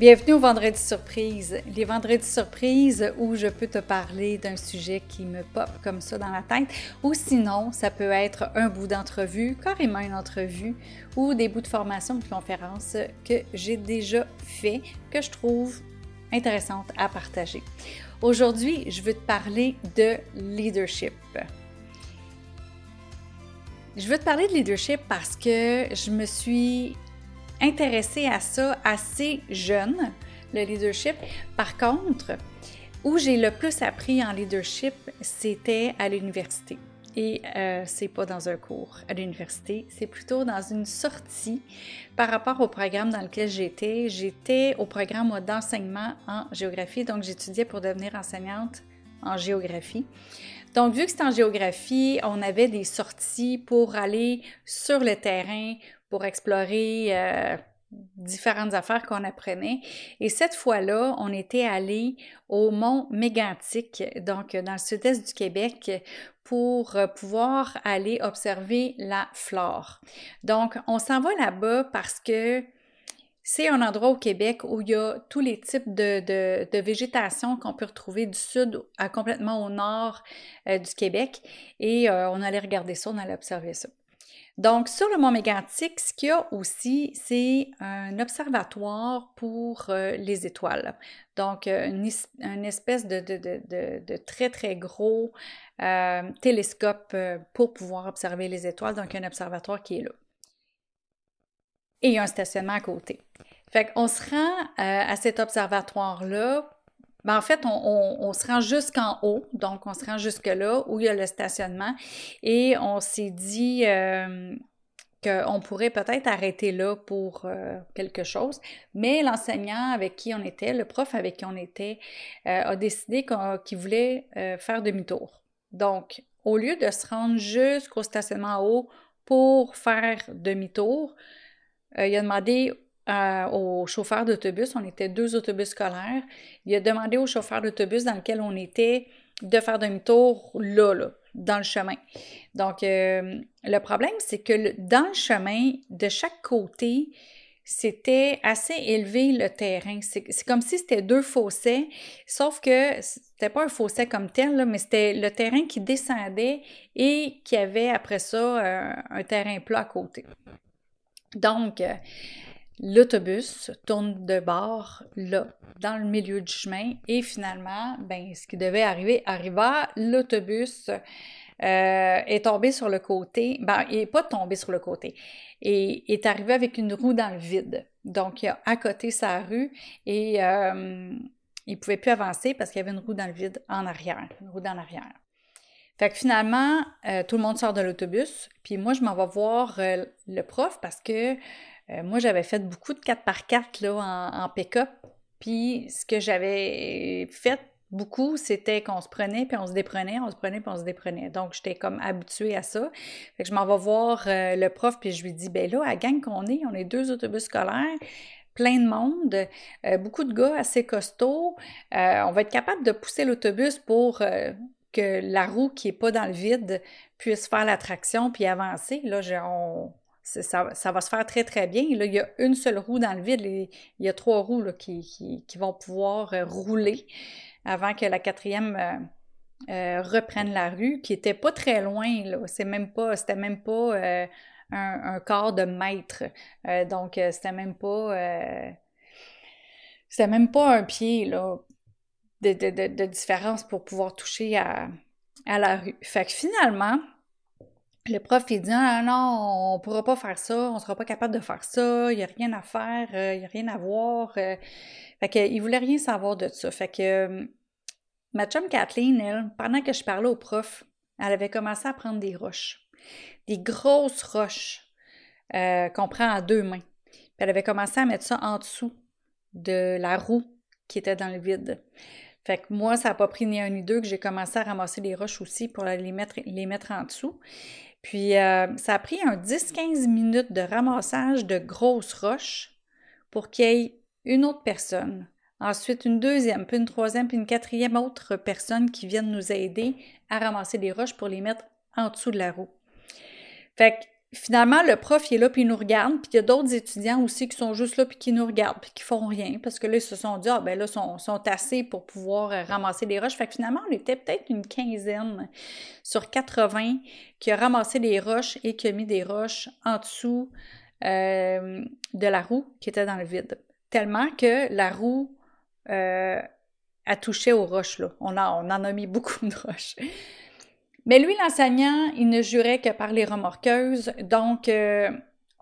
Bienvenue au Vendredi Surprise. Les Vendredis Surprises où je peux te parler d'un sujet qui me pop comme ça dans la tête ou sinon ça peut être un bout d'entrevue, carrément une entrevue ou des bouts de formation de conférence que j'ai déjà fait que je trouve intéressante à partager. Aujourd'hui, je veux te parler de leadership. Je veux te parler de leadership parce que je me suis intéressée à ça assez jeune, le leadership. Par contre, où j'ai le plus appris en leadership, c'était à l'université. Et euh, c'est pas dans un cours à l'université, c'est plutôt dans une sortie par rapport au programme dans lequel j'étais. J'étais au programme d'enseignement en géographie, donc j'étudiais pour devenir enseignante en géographie. Donc, vu que c'était en géographie, on avait des sorties pour aller sur le terrain, pour explorer euh, différentes affaires qu'on apprenait. Et cette fois-là, on était allé au mont Mégantic, donc dans le sud-est du Québec, pour euh, pouvoir aller observer la flore. Donc, on s'en va là-bas parce que c'est un endroit au Québec où il y a tous les types de, végétation qu'on peut retrouver du sud à complètement au nord euh, du Québec. Et on allait regarder ça, on allait observer ça. Donc, sur le Mont Mégantic, ce qu'il y a aussi, c'est un observatoire pour euh, les étoiles. Donc, euh, une, espèce de, très, très gros euh, télescope pour pouvoir observer les étoiles. Donc, un observatoire qui est là. Et un stationnement à côté. Fait se rend à cet observatoire-là ben, en fait, on, se rend jusqu'en haut, donc on se rend jusque-là où il y a le stationnement et on s'est dit euh, qu'on pourrait peut-être arrêter là pour euh, quelque chose, mais l'enseignant avec qui on était, le prof avec qui on était, euh, a décidé qu'il voulait faire demi-tour. Donc, au lieu de se rendre jusqu'au stationnement en haut pour faire demi-tour, il a demandé au chauffeur d'autobus, on était deux autobus scolaires, il a demandé au chauffeur d'autobus dans lequel on était de faire demi-tour là, là, dans le chemin. Donc, euh, le problème, c'est que dans le chemin, de chaque côté, c'était assez élevé le terrain. C'est comme si c'était deux fossés, sauf que c'était pas un fossé comme tel, mais c'était le terrain qui descendait et qui avait après ça euh, un terrain plat à côté. Donc, euh, L'autobus tourne de bord là, dans le milieu du chemin, et finalement, ben, ce qui devait arriver arriva. L'autobus euh, est tombé sur le côté. Ben, il n'est pas tombé sur le côté. Et est arrivé avec une roue dans le vide. Donc, il a à côté sa rue et euh, il ne pouvait plus avancer parce qu'il y avait une roue dans le vide en arrière, une roue dans l'arrière. Fait que finalement, euh, tout le monde sort de l'autobus, puis moi, je m'en vais voir le prof parce que euh, moi, j'avais fait beaucoup de 4x4 là, en, pick-up. Puis ce que j'avais fait beaucoup, c'était qu'on se prenait, puis on se déprenait, on se prenait, puis on se déprenait. Donc, j'étais comme habituée à ça. Fait que je m'en vais voir euh, le prof, puis je lui dis, ben là, à gang qu'on est, on est deux autobus scolaires, plein de monde, euh, beaucoup de gars assez costauds. on va être capable de pousser l'autobus pour que la roue qui n'est pas dans le vide puisse faire l'attraction puis avancer. Là, on, ça, va se faire très, très bien. Là, il y a une seule roue dans le vide. il y a trois roues qui, vont pouvoir euh, rouler avant que la quatrième euh, euh, reprenne la rue, qui n'était pas très loin. C'est même pas, c'était même pas un, quart de mètre. donc, c'était même pas. c'était même pas un pied de, différence pour pouvoir toucher à, à la rue. Fait que finalement, le prof, il dit ah, non, on ne pourra pas faire ça, on ne sera pas capable de faire ça, il n'y a rien à faire, euh, il n'y a rien à voir. Euh. Fait qu'il voulait rien savoir de ça. Fait que euh, ma chum Kathleen, elle, pendant que je parlais au prof, elle avait commencé à prendre des roches. Des grosses roches qu'on prend à deux mains. Puis elle avait commencé à mettre ça en dessous de la roue qui était dans le vide. Fait que moi, ça n'a pas pris ni un ni deux que j'ai commencé à ramasser les roches aussi pour les mettre, les en dessous. Puis euh, ça a pris un 10-15 minutes de ramassage de grosses roches pour qu'il y ait une autre personne. Ensuite, une deuxième, puis une troisième, puis une quatrième autre personne qui viennent nous aider à ramasser des roches pour les mettre en dessous de la roue. Fait finalement, le prof, il est là, puis il nous regarde, puis il y a d'autres étudiants aussi qui sont juste là, puis qui nous regardent, puis qui font rien, parce que là, ils se sont dit, ah, ben là, ils sont, sont assez pour pouvoir euh, ramasser des roches. Fait que finalement, on était peut-être une quinzaine sur 80 qui a ramassé des roches et qui a mis des roches en dessous euh, de la roue qui était dans le vide. Tellement que la roue euh, a touché aux roches, là. On, a, on en a mis beaucoup de roches. Mais lui, l'enseignant, il ne jurait que par les remorqueuses, donc euh,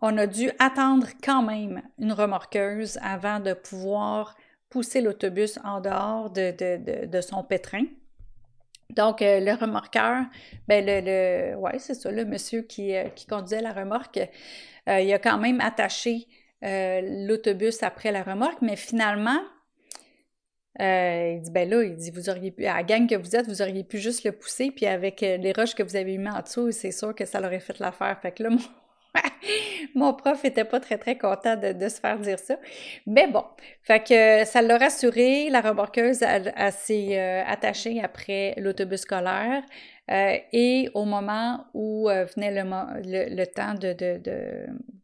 on a dû attendre quand même une remorqueuse avant de pouvoir pousser l'autobus en dehors de, son pétrin. Donc, euh, le remorqueur, ben le, le ouais, c'est ça, le monsieur qui, euh, qui conduisait la remorque, il a quand même attaché l'autobus après la remorque, mais finalement, euh, il dit, ben là, il dit, vous auriez pu, à la gang que vous êtes, vous auriez pu juste le pousser, puis avec euh, les roches que vous avez mis en dessous, c'est sûr que ça l'aurait fait l'affaire. Fait que là, mon, prof était pas très, très content de, se faire dire ça. Mais bon, fait que ça l'a rassuré. La remorqueuse, elle, s'est euh, attachée après l'autobus scolaire. et au moment où venait le, le, temps de,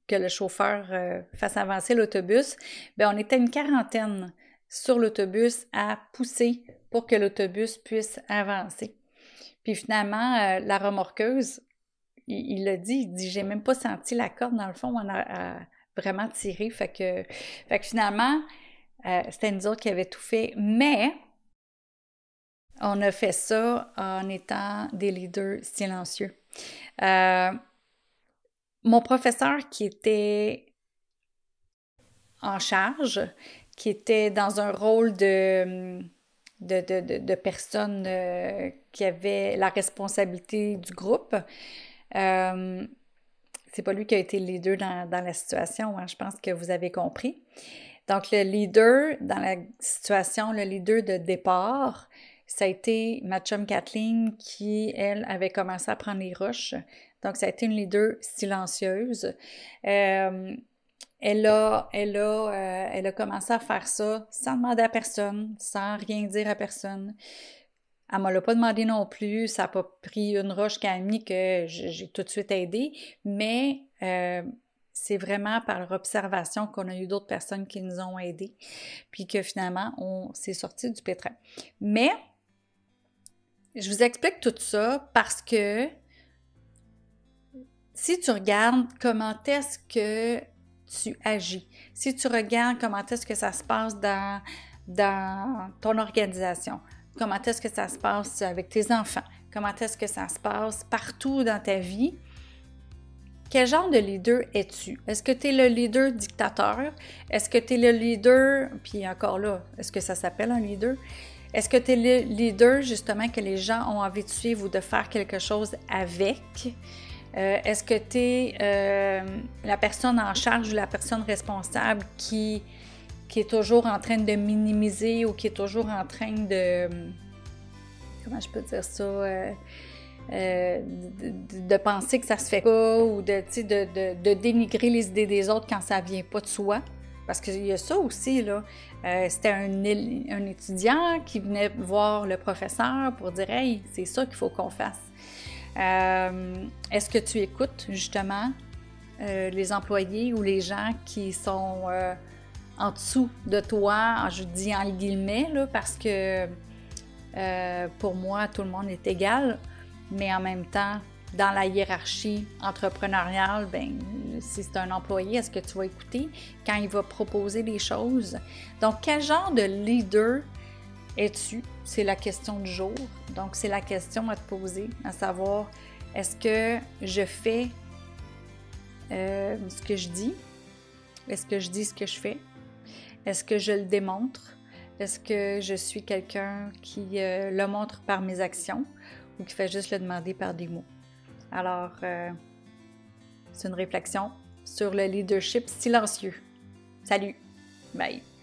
que le chauffeur fasse avancer l'autobus, ben on était une quarantaine sur l'autobus à pousser pour que l'autobus puisse avancer. Puis finalement, euh, la remorqueuse, il l'a dit, il dit j'ai même pas senti la corde dans le fond, on a, vraiment tiré. Fait que, fait finalement, euh, c'était nous autres qui avait tout fait. Mais on a fait ça en étant des leaders silencieux. Euh, mon professeur qui était en charge, qui était dans un rôle de, de, de, de, personne euh, qui avait la responsabilité du groupe. Euh, c'est pas lui qui a été le leader dans, dans la situation, hein, je pense que vous avez compris. Donc, le leader dans la situation, le leader de départ, ça a été ma chum Kathleen qui, elle, avait commencé à prendre les roches. Donc, ça a été une leader silencieuse. Euh, elle a, elle, a, euh, elle a commencé à faire ça sans demander à personne, sans rien dire à personne. Elle ne me l'a pas demandé non plus, ça n'a pas pris une roche qu'elle a mis que j'ai tout de suite aidé, mais euh, c'est vraiment par leur observation qu'on a eu d'autres personnes qui nous ont aidés, puis que finalement, on s'est sorti du pétrin. Mais, je vous explique tout ça parce que si tu regardes comment est-ce que tu agis, si tu regardes comment est-ce que ça se passe dans, ton organisation, comment est-ce que ça se passe avec tes enfants, comment est-ce que ça se passe partout dans ta vie, quel genre de leader es-tu? Est-ce que tu es le leader dictateur? Est-ce que tu es le leader, puis encore là, est-ce que ça s'appelle un leader? Est-ce que tu es le leader justement que les gens ont envie de suivre ou de faire quelque chose avec? Euh, est-ce que tu es euh, la personne en charge ou la personne responsable qui, qui est toujours en train de minimiser ou qui est toujours en train de... Comment je peux dire ça? Euh, de, penser que ça se fait pas ou de, de, de, dénigrer les idées des autres quand ça vient pas de soi? Parce qu'il y a ça aussi, là. C'était un, un, étudiant qui venait voir le professeur pour dire Hey, c'est ça qu'il faut qu'on fasse. Euh, est-ce que tu écoutes justement euh, les employés ou les gens qui sont euh, en dessous de toi, je dis en guillemets, parce que pour moi, tout le monde est égal, mais en même temps, dans la hiérarchie entrepreneuriale, ben, si c'est un employé, est-ce que tu vas écouter quand il va proposer des choses? Donc, quel genre de leader es-tu? C'est la question du jour. Donc, c'est la question à te poser, à savoir, est-ce que je fais euh, ce que je dis? Est-ce que je dis ce que je fais? Est-ce que je le démontre? Est-ce que je suis quelqu'un qui euh, le montre par mes actions ou qui fait juste le demander par des mots? Alors, euh, c'est une réflexion sur le leadership silencieux. Salut! Bye!